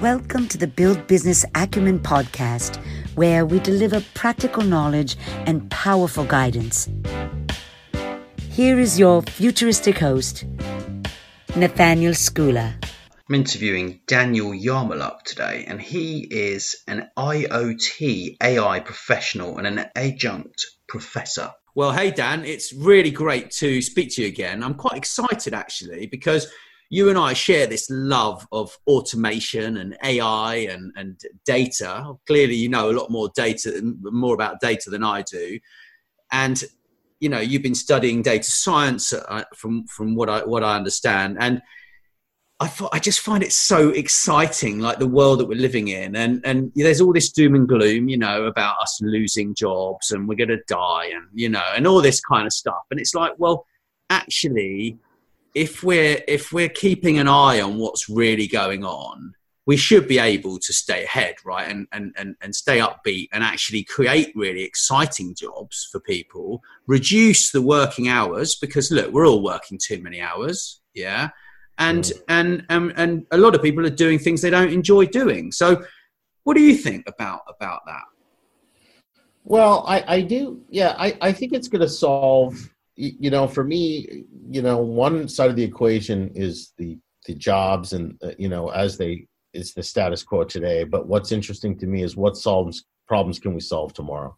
Welcome to the Build Business Acumen podcast, where we deliver practical knowledge and powerful guidance. Here is your futuristic host, Nathaniel Schooler. I'm interviewing Daniel Yarmoluk today, and he is an IoT AI professional and an adjunct professor. Well, hey, Dan, it's really great to speak to you again. I'm quite excited actually because you and I share this love of automation and AI and, and data. Clearly, you know a lot more data, more about data than I do. And you know, you've been studying data science uh, from from what I what I understand, and I I just find it so exciting, like the world that we're living in, and and there's all this doom and gloom, you know, about us losing jobs and we're going to die, and you know, and all this kind of stuff. And it's like, well, actually, if we're if we're keeping an eye on what's really going on we should be able to stay ahead right? And and and, and stay upbeat and actually create really exciting jobs for people reduce the working hours because look we're all working too many hours yeah and and and and a lot of people are doing things they don't enjoy doing so what do you think about about that well i i do yeah i i think it's going to solve you know, for me, you know, one side of the equation is the the jobs, and uh, you know, as they it's the status quo today. But what's interesting to me is what solves problems can we solve tomorrow?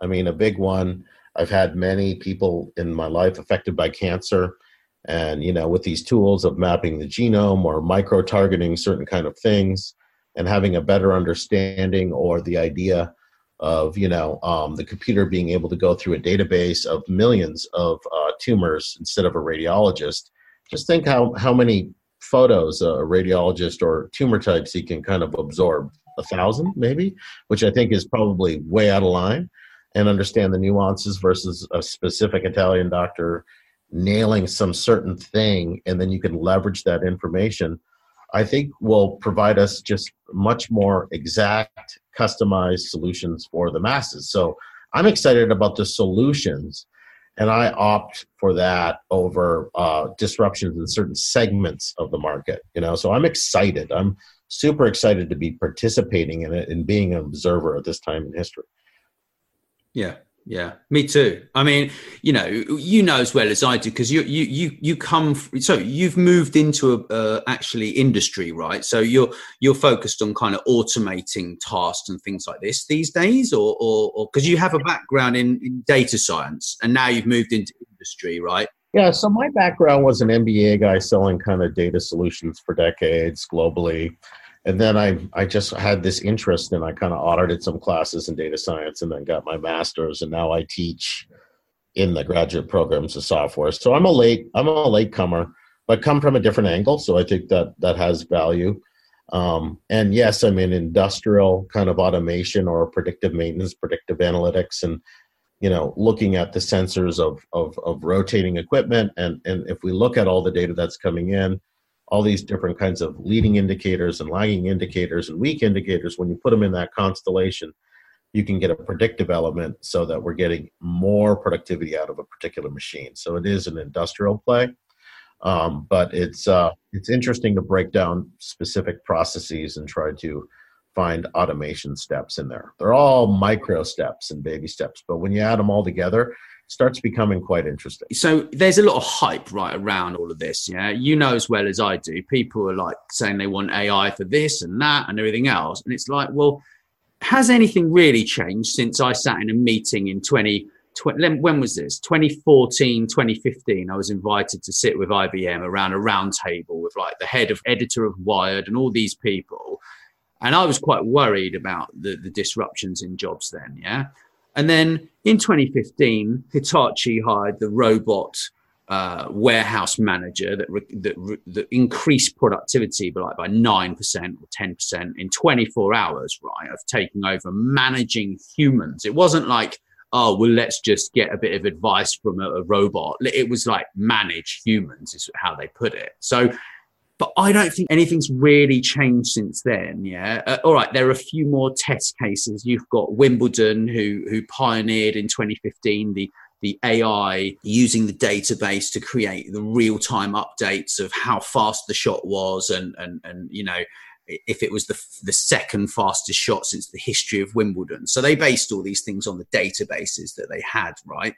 I mean, a big one. I've had many people in my life affected by cancer, and you know, with these tools of mapping the genome or micro targeting certain kind of things, and having a better understanding or the idea of you know um, the computer being able to go through a database of millions of uh, tumors instead of a radiologist just think how how many photos a radiologist or tumor types he can kind of absorb. A thousand maybe which i think is probably way out of line. And understand the nuances versus a specific italian doctor nailing some certain thing and then you can leverage that information I think will provide us just much more exact, customized solutions for the masses. So I'm excited about the solutions, and I opt for that over uh, disruptions in certain segments of the market. You know, so I'm excited. I'm super excited to be participating in it and being an observer at this time in history. Yeah, yeah, me too. I mean, you know, you know as well as I do because you you you you come. So you've moved into a uh, actually industry, right? So you're you're focused on kind of automating tasks and things like this these days, or or because you have a background in, in data science and now you've moved into industry, right? Yeah. So my background was an MBA guy selling kind of data solutions for decades globally and then I I just had this interest and I kind of audited some classes in data science and then got my master's and now I teach in the graduate programs of software. So I'm a late I'm a late comer, but come from a different angle. So I think that that has value. Um, and yes, I'm in industrial kind of automation or predictive maintenance, predictive analytics, and you know looking at the sensors of of, of rotating equipment. And and if we look at all the data that's coming in all these different kinds of leading indicators and lagging indicators and weak indicators when you put them in that constellation you can get a predictive element so that we're getting more productivity out of a particular machine. So it is an industrial play um, but it's uh, it's interesting to break down specific processes and try to find automation steps in there. They're all micro steps and baby steps but when you add them all together starts becoming quite interesting. So there's a lot of hype right around all of this. Yeah, you know as well as I do. People are like saying they want AI for this and that and everything else, and it's like, well, has anything really changed since I sat in a meeting in 20? when was this 2014 2015 i was invited to sit with ibm around a round table with like the head of editor of wired and all these people and i was quite worried about the, the disruptions in jobs then yeah And then in 2015, Hitachi hired the robot uh, warehouse manager that, re- that, re- that increased productivity by like by 9% or 10% in 24 hours, right, of taking over managing humans. It wasn't like, oh, well, let's just get a bit of advice from a, a robot. It was like manage humans, is how they put it. So, but I don't think anything's really changed since then. Yeah. Uh, all right. There are a few more test cases. You've got Wimbledon, who who pioneered in 2015 the the AI using the database to create the real time updates of how fast the shot was and, and, and, you know, if it was the, the second fastest shot since the history of Wimbledon. So they based all these things on the databases that they had, right?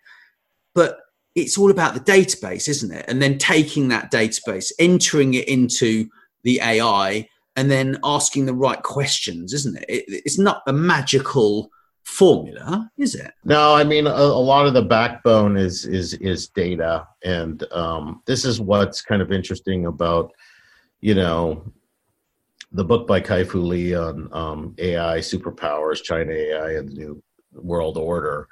But it's all about the database, isn't it? And then taking that database, entering it into the AI, and then asking the right questions, isn't it? it it's not a magical formula, is it? No, I mean a, a, lot of the backbone is is is data, and um, this is what's kind of interesting about you know the book by Kai-Fu Lee on um, AI superpowers, China AI, and the new world order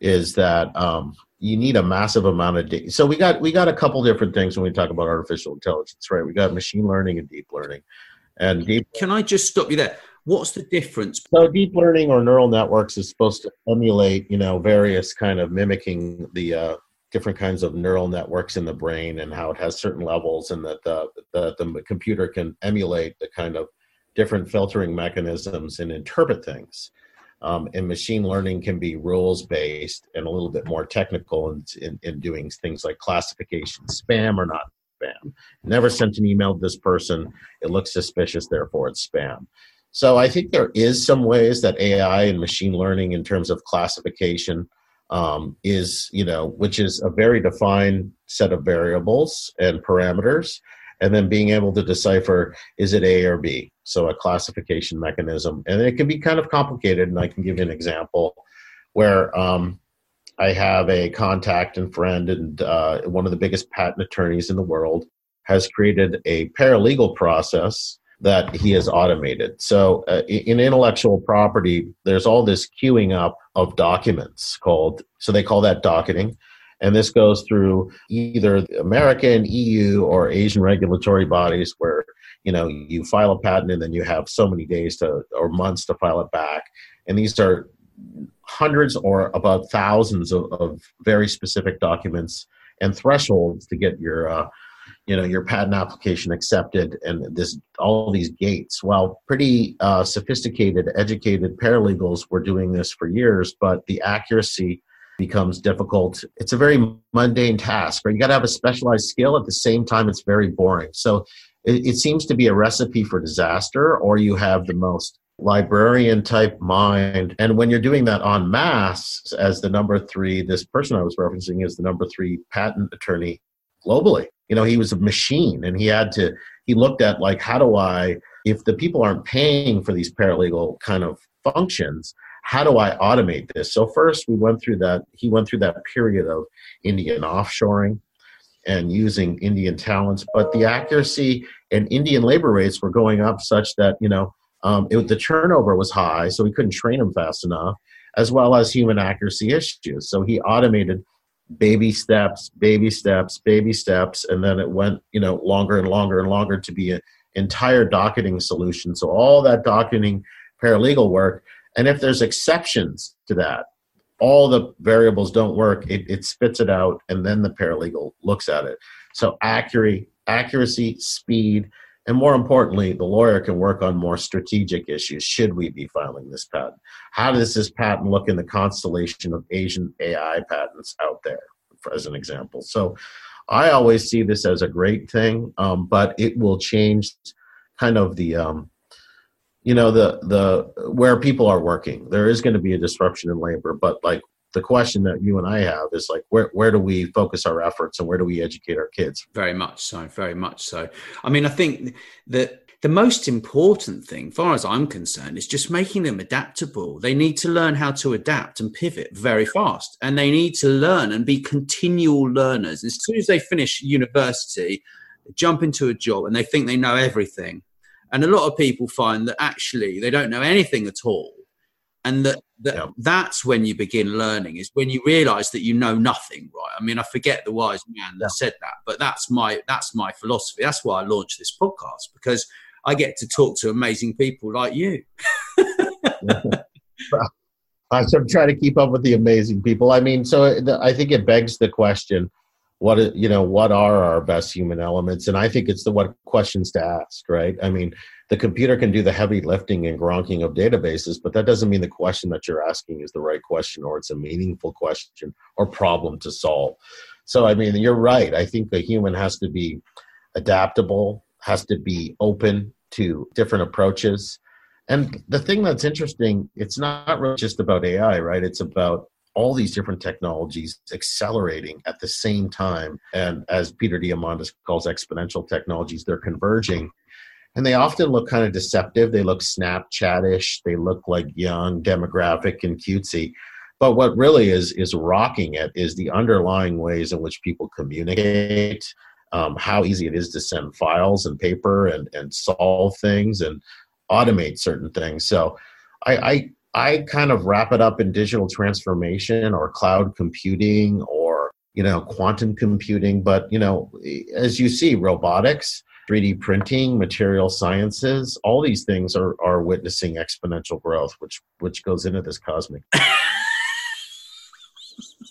is that um, you need a massive amount of data. So we got we got a couple different things when we talk about artificial intelligence, right? We got machine learning and deep learning. And deep Can I just stop you there? What's the difference? So deep learning or neural networks is supposed to emulate, you know, various kind of mimicking the uh, different kinds of neural networks in the brain and how it has certain levels, and that the, the the computer can emulate the kind of different filtering mechanisms and interpret things. Um, and machine learning can be rules based and a little bit more technical in, in, in, doing things like classification, spam or not spam. Never sent an email to this person. It looks suspicious, therefore it's spam. So I think there is some ways that AI and machine learning in terms of classification um, is, you know, which is a very defined set of variables and parameters, and then being able to decipher is it A or B. So a classification mechanism, and it can be kind of complicated. And I can give you an example where um, I have a contact and friend, and uh, one of the biggest patent attorneys in the world has created a paralegal process that he has automated. So, uh, in intellectual property, there's all this queuing up of documents called, so they call that docketing. And this goes through either American, EU, or Asian regulatory bodies where you know you file a patent and then you have so many days to or months to file it back. And these are hundreds or about thousands of, of very specific documents and thresholds to get your uh, you know your patent application accepted and this all these gates well pretty uh, sophisticated educated paralegals were doing this for years but the accuracy becomes difficult. It's a very mundane task right? You got to have a specialized skill. At the same time it's very boring. So it, it seems to be a recipe for disaster or you have the most librarian type mind. And when you're doing that en masse as the number three this person i was referencing is the number three patent attorney globally. You know he was a machine and he had to he looked at like how do i if the people aren't paying for these paralegal kind of functions how do i automate this so first we went through that he went through that period of indian offshoring and using indian talents but the accuracy and indian labor rates were going up such that you know um, it, the turnover was high so we couldn't train them fast enough as well as human accuracy issues so he automated baby steps, baby steps, baby steps, and then it went, you know, longer and longer and longer to be an entire docketing solution. So all that docketing paralegal work, and if there's exceptions to that, all the variables don't work, it, it spits it out, and then the paralegal looks at it. So accuracy, accuracy, speed, and more importantly, the lawyer can work on more strategic issues. Should we be filing this patent? How does this patent look in the constellation of Asian AI patents out there, as an example? So I always see this as a great thing, um, but it will change kind of the. Um, you know the the where people are working there is going to be a disruption in labor but like the question that you and I have is like where where do we focus our efforts and where do we educate our kids? Very much so, very much so. I mean, I think that the most important thing, far as I'm concerned, is just making them adaptable. They need to learn how to adapt and pivot very fast, and they need to learn and be continual learners. As soon as they finish university, jump into a job and they think they know everything. And a lot of people find that actually they don't know anything at all and that that yeah. that's when you begin learning is when you realize that you know nothing right i mean i forget the wise man that yeah. said that but that's my that's my philosophy that's why i launched this podcast because i get to talk to amazing people like you I'm trying to keep up with the amazing people. I mean, so I think it begs the question: what you know, what are our best human elements? And I think it's the what questions to ask, right? I mean, the computer can do the heavy lifting and gronking of databases, but that doesn't mean the question that you're asking is the right question or it's a meaningful question or problem to solve. So, I mean, you're right. I think the human has to be adaptable, has to be open to different approaches and the thing that's interesting, it's not really just about AI, right? It's about all these different technologies accelerating at the same time. And as Peter Diamandis calls exponential technologies, they're converging. And they often look kind of deceptive. They look Snapchatish. They look like young, demographic, and cutesy. But what really is is rocking it is the underlying ways in which people communicate, um, how easy it is to send files and paper and, and solve things and automate certain things. So I, I I kind of wrap it up in digital transformation or cloud computing or you know quantum computing. But you know, as you see, robotics, 3D printing, material sciences, all these things are are witnessing exponential growth, which which goes into this cosmic.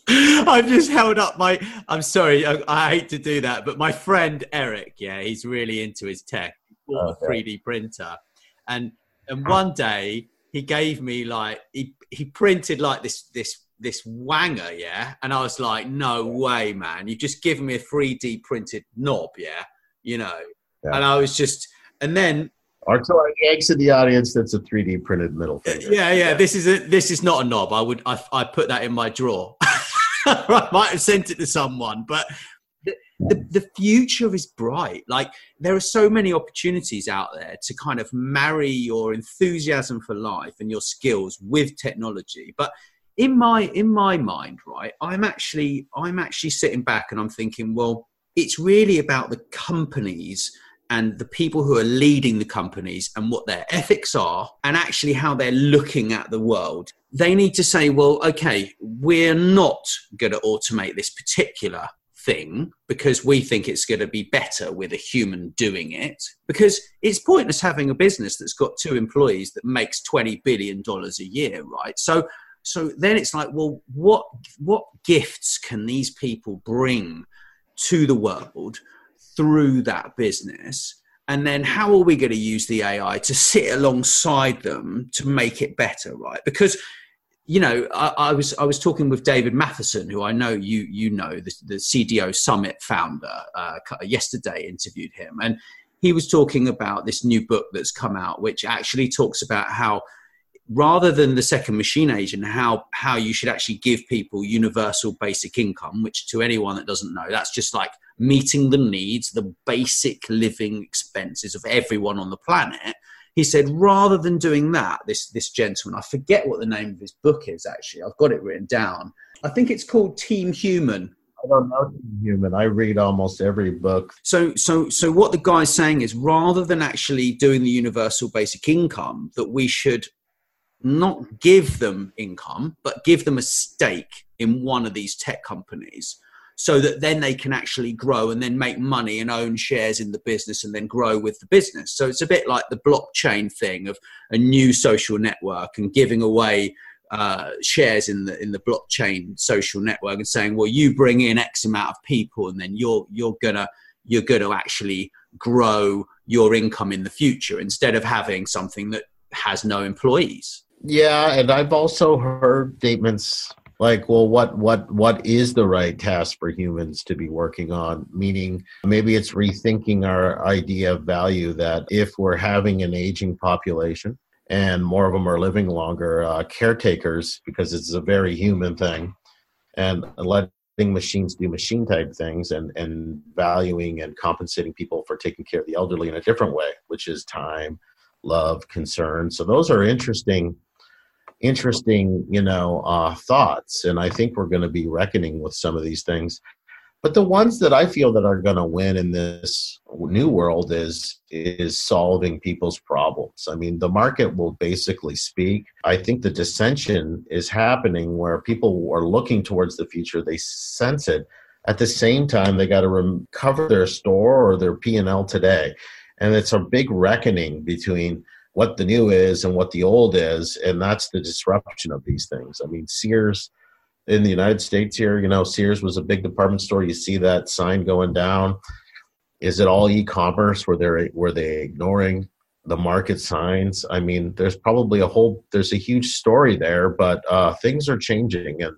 I've just held up my. I'm sorry, I, I, hate to do that, but my friend Eric, yeah, he's really into his tech, okay. 3D printer, and and one day he gave me like he he printed like this this this wanger, yeah, and I was like, no way, man, you've just given me a 3D printed knob, yeah, you know, yeah. and I was just, and then. Or to our yanks in the audience, that's a 3D printed middle finger. Yeah, yeah. This is a, this is not a knob. I would I I put that in my drawer. I might have sent it to someone, but the, the future is bright. Like there are so many opportunities out there to kind of marry your enthusiasm for life and your skills with technology. But in my in my mind, right, I'm actually I'm actually sitting back and I'm thinking, well, it's really about the companies and the people who are leading the companies and what their ethics are and actually how they're looking at the world. They need to say, well, okay, we're not going to automate this particular thing because we think it's going to be better with a human doing it because it's pointless having a business that's got two employees that makes 20 billion dollars a year right? So so then it's like well what what gifts can these people bring to the world through that business? And then how are we going to use the ai to sit alongside them to make it better right? Because you know, I, I, was I was talking with David Mathison, who I know you you know, the, the CDO Summit founder. Uh, yesterday, interviewed him, and he was talking about this new book that's come out, which actually talks about how rather than the second machine age and how how you should actually give people universal basic income, which to anyone that doesn't know, that's just like meeting the needs, the basic living expenses of everyone on the planet he said rather than doing that, this this gentleman, I forget what the name of his book is actually. I've got it written down. I think it's called Team Human. I don't know Team Human. I read almost every book. So so so what the guy's saying is rather than actually doing the universal basic income, that we should not give them income, but give them a stake in one of these tech companies so that then they can actually grow and then make money and own shares in the business and then grow with the business. So it's a bit like the blockchain thing of a new social network and giving away uh, shares in the in the blockchain social network and saying, well, you bring in X amount of people and then you're you're gonna you're gonna actually grow your income in the future instead of having something that has no employees. Yeah, and I've also heard statements like well what what what is the right task for humans to be working on? Meaning maybe it's rethinking our idea of value that if we're having an aging population and more of them are living longer uh, caretakers because it's a very human thing and letting machines do machine type things and and valuing and compensating people for taking care of the elderly in a different way which is time love concern. So those are interesting interesting, you know, uh, thoughts. And I think we're going to be reckoning with some of these things. but the ones that I feel that are going to win in this new world is is solving people's problems. I mean, the market will basically speak. I think the dissension is happening where people are looking towards the future. They sense it. At the same time, they got to recover their store or their P and L today, and it's a big reckoning between what the new is and what the old is, and that's the disruption of these things. I mean, Sears in the United States here, you know, Sears was a big department store. You see that sign going down. Is it all e-commerce where they're were they ignoring the market signs? I mean, there's probably a whole there's a huge story there, but uh, things are changing, and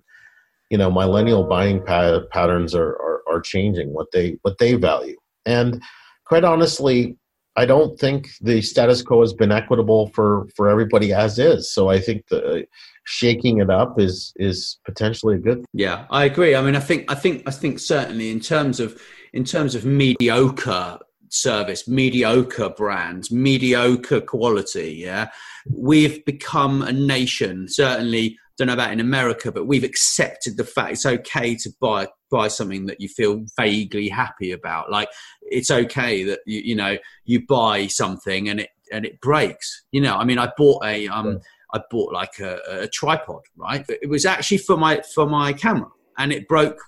you know, millennial buying pa- patterns are, are are changing what they what they value, and quite honestly, I don't think the status quo has been equitable for for everybody as is. So I think the shaking it up is is potentially a good. Yeah, I agree. I mean, I think I think I think certainly in terms of in terms of mediocre service, mediocre brands, mediocre quality. Yeah, we've become a nation. Certainly, don't know about in America, but we've accepted the fact it's okay to buy buy something that you feel vaguely happy about. Like it's okay that you you know you buy something and it and it breaks. You know, I mean, I bought a um. I bought like a, a tripod, right? It was actually for my for my camera, and it broke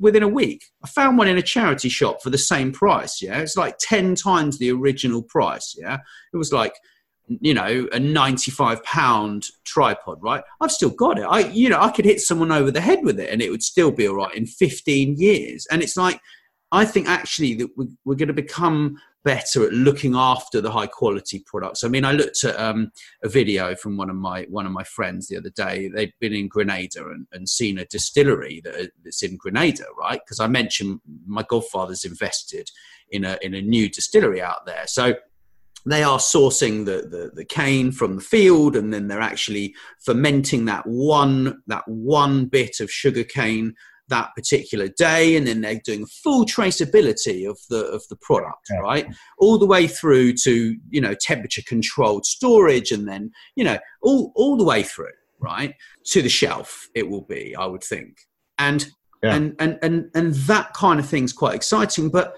within a week. I found one in a charity shop for the same price. Yeah, it's like ten times the original price. Yeah, it was like you know a 95 pound tripod right i've still got it i you know i could hit someone over the head with it and it would still be all right in 15 years and it's like i think actually that we're going to become better at looking after the high quality products. I mean, I looked at um, a video from one of my one of my friends the other day. They'd been in Grenada and, and seen a distillery that, that's in Grenada, right? Because I mentioned my godfather's invested in a in a new distillery out there, so. They are sourcing the, the, the cane from the field, and then they're actually fermenting that one that one bit of sugar cane that particular day and then they're doing full traceability of the of the product right? All the way through to you know temperature controlled storage and then you know all all the way through right to the shelf it will be i would think. And yeah. and and and and that kind of thing's quite exciting but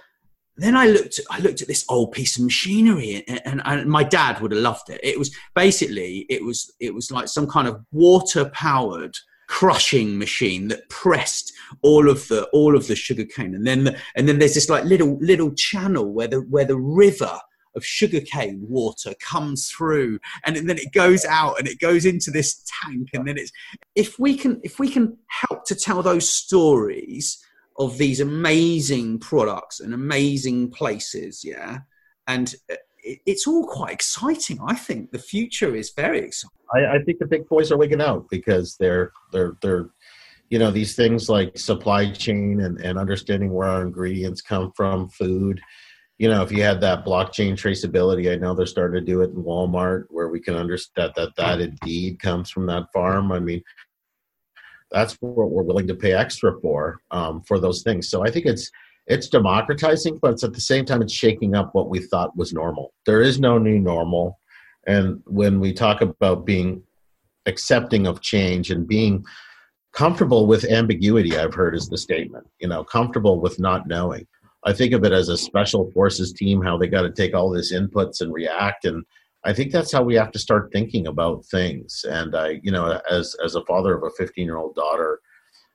then I looked, I looked at this old piece of machinery, and, and, and, my dad would have loved it. It was basically, it was, it was like some kind of water-powered crushing machine that pressed all of the all of the sugarcane and then the, and then there's this like little little channel where the where the river of sugarcane water comes through and then it goes out and it goes into this tank and then it's if we can if we can help to tell those stories of these amazing products and amazing places yeah? And uh, it's all quite exciting i think. The future is very exciting I, I think the big boys are waking out because they're they're they're you know these things like supply chain and, and understanding where our ingredients come from food. You know if you had that blockchain traceability i know they're starting to do it in walmart where we can understand that that indeed comes from that farm. I mean that's what we're willing to pay extra for um, for those things so i think it's it's democratizing but it's at the same time it's shaking up what we thought was normal there is no new normal and when we talk about being accepting of change and being comfortable with ambiguity, I've heard is the statement, you know, comfortable with not knowing. I think of it as a special forces team, how they got to take all this inputs and react. And I think that's how we have to start thinking about things. And I, you know, as, as a father of a 15 year old daughter,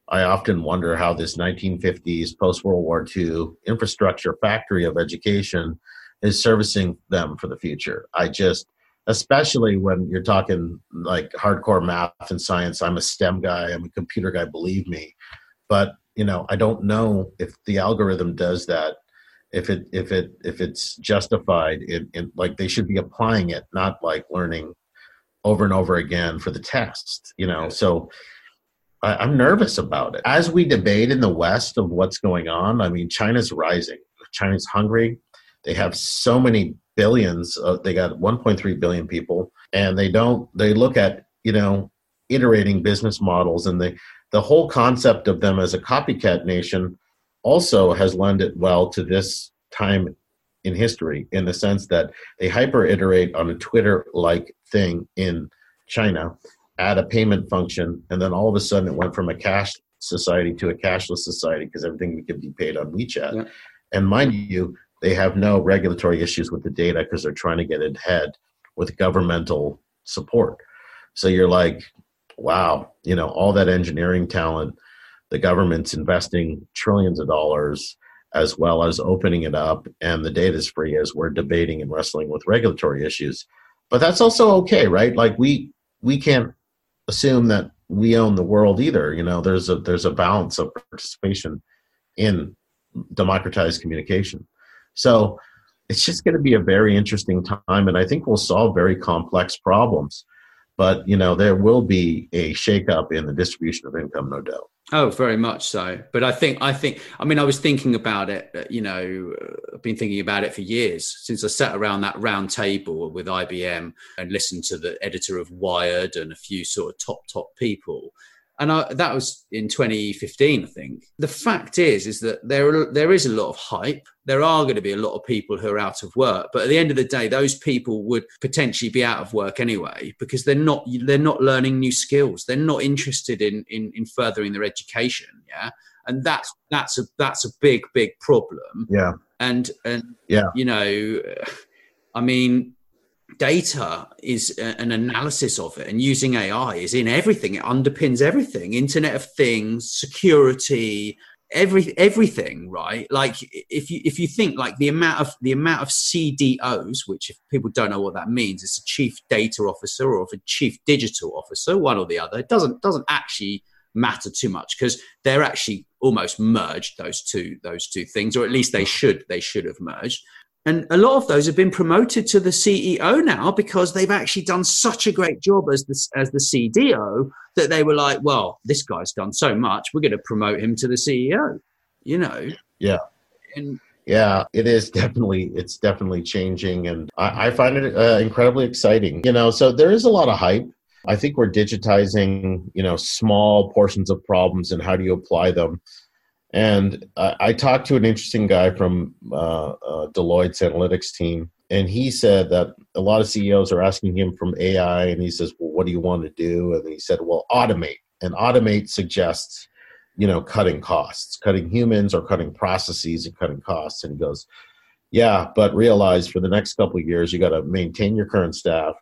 I often wonder how this 1950s post World War II infrastructure factory of education is servicing them for the future. I just, especially when you're talking like hardcore math and science. I'm a STEM guy, I'm a computer guy, believe me. But you know, I don't know if the algorithm does that. If it if it if it's justified, it, it like they should be applying it, not like learning over and over again for the test You know, so I, I'm nervous about it. As we debate in the West of what's going on, I mean, China's rising. China's hungry. They have so many billions. Uh, they got 1.3 billion people, and they don't. They look at you know iterating business models, and the the whole concept of them as a copycat nation also has lended well to this time in history in the sense that they hyper iterate on a Twitter like thing in China, add a payment function, and then all of a sudden it went from a cash society to a cashless society because everything could be paid on WeChat. Yeah. And mind you, they have no regulatory issues with the data because they're trying to get it ahead with governmental support. So you're like, wow, you know, all that engineering talent, the government's investing trillions of dollars as well as opening it up and the data is free as we're debating and wrestling with regulatory issues. But that's also okay, right? Like we we can't assume that we own the world either. You know, there's a there's a balance of participation in democratized communication. So it's just going to be a very interesting time, and I think we'll solve very complex problems. But you know, there will be a shakeup in the distribution of income, no doubt. Oh, very much so. But I think, I think, I mean, I was thinking about it, uh, you know, I've been thinking about it for years since I sat around that round table with IBM and listened to the editor of Wired and a few sort of top, top people and I, that was in 2015 i think. The fact is is that there there is a lot of hype. There are going to be a lot of people who are out of work but at the end of the day those people would potentially be out of work anyway because they're not they're not learning new skills. They're not interested in in, in furthering their education yeah? And that's that's a that's a big big problem. Yeah. And and yeah. you know i mean data is an analysis of it and using ai is in everything. It underpins everything. Internet of things security every everything right? Like if you if you think like the amount of the amount of cdos which if people don't know what that means it's a chief data officer or a chief digital officer one or the other it doesn't doesn't actually matter too much because they're actually almost merged those two those two things or at least they should they should have merged and a lot of those have been promoted to the CEO now because they've actually done such a great job as the, as the CDO that they were like, well, this guy's done so much, we're going to promote him to the CEO, you know? Yeah. And yeah, it is definitely it's definitely changing, and I, I find it uh, incredibly exciting. You know, so there is a lot of hype. I think we're digitizing, you know, small portions of problems and how do you apply them. And I, I talked to an interesting guy from uh, uh, Deloitte's analytics team, and he said that a lot of CEOs are asking him from AI, and he says, "Well, what do you want to do?" And he said, "Well, automate." And automate suggests, you know, cutting costs, cutting humans or cutting processes and cutting costs. And he goes, "Yeah, but realize for the next couple of years, you got to maintain your current staff."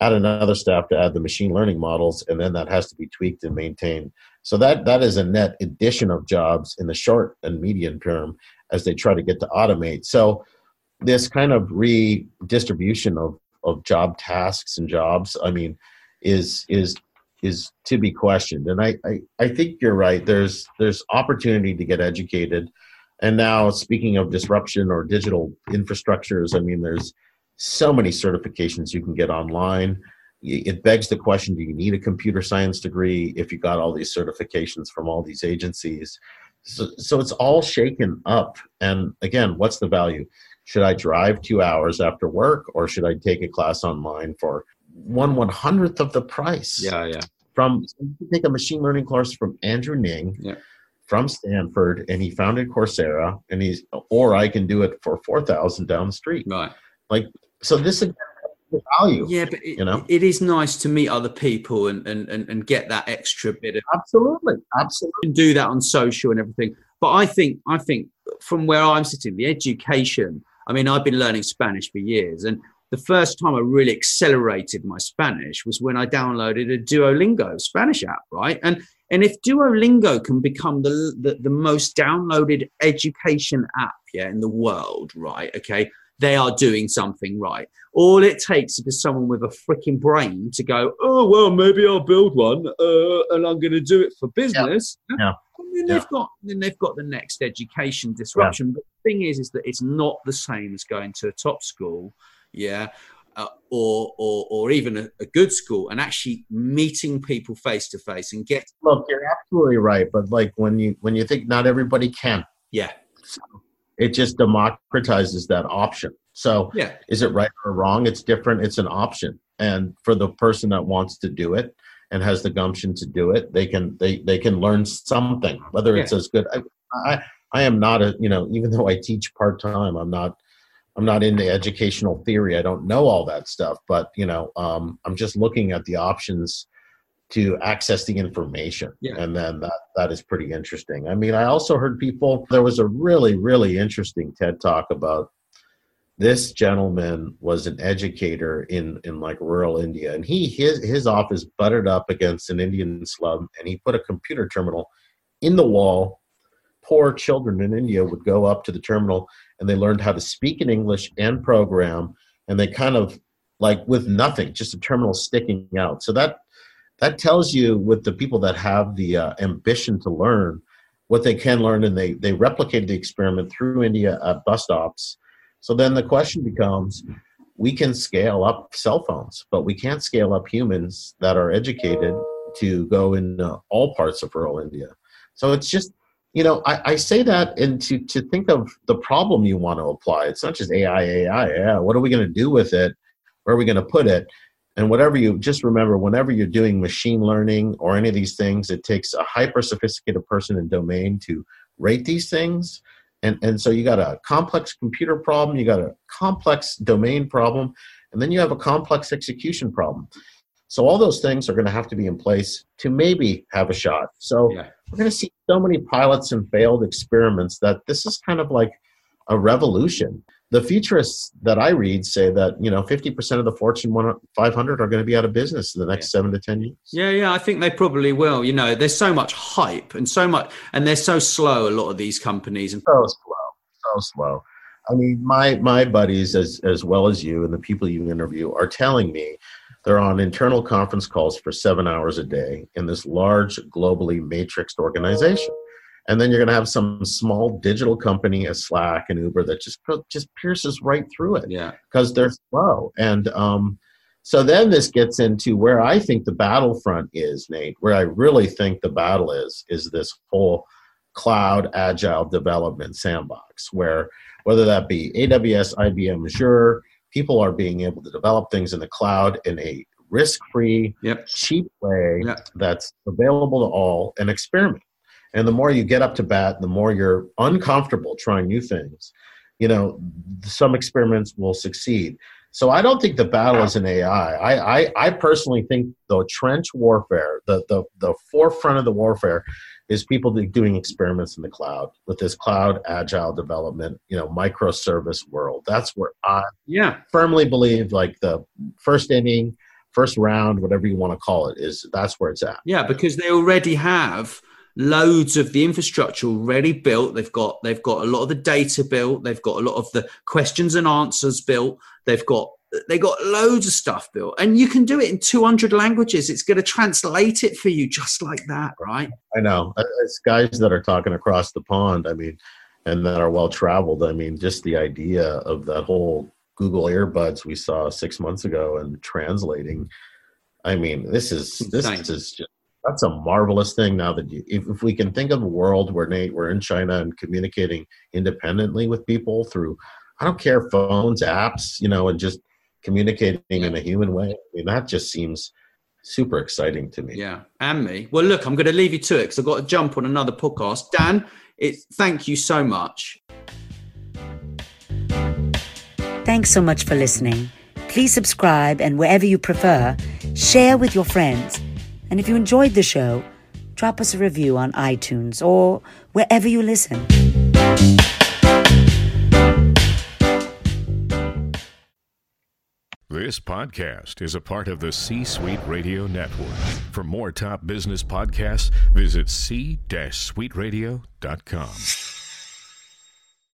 add another staff to add the machine learning models, and then that has to be tweaked and maintained. So that that is a net addition of jobs in the short and medium term as they try to get to automate. So this kind of redistribution of of job tasks and jobs, I mean, is is is to be questioned. And I, I, I think you're right. There's there's opportunity to get educated. And now speaking of disruption or digital infrastructures, I mean there's so many certifications you can get online. It begs the question do you need a computer science degree if you got all these certifications from all these agencies? So, so it's all shaken up. And again, what's the value? Should I drive two hours after work or should I take a class online for one one hundredth of the price? Yeah, yeah. From take a machine learning course from Andrew Ng. Yeah from Stanford and he founded Coursera and he's or I can do it for 4000 down the street. Right. Like so this is the value. Yeah, but it, you know, it is nice to meet other people and, and, and, and get that extra bit of absolutely, absolutely, and do that on social and everything. But I think I think from where I'm sitting, the education. I mean, I've been learning Spanish for years, and the first time I really accelerated my Spanish was when I downloaded a Duolingo Spanish app, right? And and if Duolingo can become the, the, the most downloaded education app, yeah, in the world, right? Okay, they are doing something right. All it takes is someone with a freaking brain to go, oh well, maybe I'll build one, uh, and I'm going to do it for business. Yeah. yeah. And then yeah. they've got then they've got the next education disruption. Yeah. But the thing is, is that it's not the same as going to a top school, yeah, uh, or or or even a, a, good school, and actually meeting people face to face and get. Look, you're absolutely right, but like when you when you think not everybody can, yeah. So, it just democratizes that option. So, yeah. is it right or wrong? It's different. It's an option, and for the person that wants to do it and has the gumption to do it, they can they they can learn something. Whether it's as good, I, I I am not a you know even though I teach part time, I'm not I'm not into educational theory. I don't know all that stuff, but you know um, I'm just looking at the options to access the information. Yeah. And then that, that is pretty interesting. I mean, I also heard people, there was a really, really interesting TED talk about this gentleman was an educator in, in like rural India. And he, his, his office butted up against an Indian slum and he put a computer terminal in the wall. Poor children in India would go up to the terminal and they learned how to speak in English and program. And they kind of like with nothing, just a terminal sticking out. So that that tells you with the people that have the uh, ambition to learn what they can learn and they they replicated the experiment through india at bus stops. So then the question becomes we can scale up cell phones but we can't scale up humans that are educated to go in uh, all parts of rural india. So it's just you know I, I say that and to, to think of the problem you want to apply it's not just ai ai yeah what are we going to do with it? Where are we going to put it and whatever you just remember, whenever you're doing machine learning or any of these things, it takes a hyper sophisticated person in domain to rate these things. And, and so you got a complex computer problem, you got a complex domain problem, and then you have a complex execution problem. So all those things are going to have to be in place to maybe have a shot. So yeah. we're going to see so many pilots and failed experiments that this is kind of like a revolution the futurists that I read say that you know 50% of the Fortune 500 are going to be out of business in the next yeah. seven to 10 years. Yeah, yeah, I think they probably will. You know, there's so much hype and so much, and they're so slow. A lot of these companies and so slow, so slow. I mean, my my buddies, as as well as you and the people you interview, are telling me they're on internal conference calls for seven hours a day in this large, globally matrixed organization and then you're going to have some small digital company as slack and uber that just just pierces right through it yeah because they're slow and um, so then this gets into where i think the battlefront is nate where i really think the battle is is this whole cloud agile development sandbox where whether that be aws ibm azure people are being able to develop things in the cloud in a risk-free yep. cheap way yep. that's available to all and experiment and the more you get up to bat, the more you're uncomfortable trying new things. You know, some experiments will succeed. So I don't think the battle is in AI. I, I, I personally think the trench warfare, the, the, the forefront of the warfare, is people doing experiments in the cloud with this cloud agile development, you know, microservice world. That's where I yeah firmly believe like the first inning, first round, whatever you want to call it, is that's where it's at. Yeah, because they already have loads of the infrastructure already built. They've got they've got a lot of the data built. They've got a lot of the questions and answers built. They've got they got loads of stuff built. And you can do it in 200 languages. It's going to translate it for you just like that right? I know. Uh, it's guys that are talking across the pond i mean and that are well traveled. I mean just the idea of that whole google earbuds we saw six months ago and translating i mean this is this is just that's a marvelous thing now that you, if, if we can think of a world where Nate, we're in China and communicating independently with people through, I don't care, phones, apps, you know, and just communicating in a human way. I mean, that just seems super exciting to me. Yeah, and me. Well, look, I'm going to leave you to it because I've got to jump on another podcast. Dan, it, thank you so much. Thanks so much for listening. Please subscribe and wherever you prefer, share with your friends and if you enjoyed the show, drop us a review on iTunes or wherever you listen. This podcast is a part of the C Suite Radio Network. For more top business podcasts, visit c-suiteradio.com.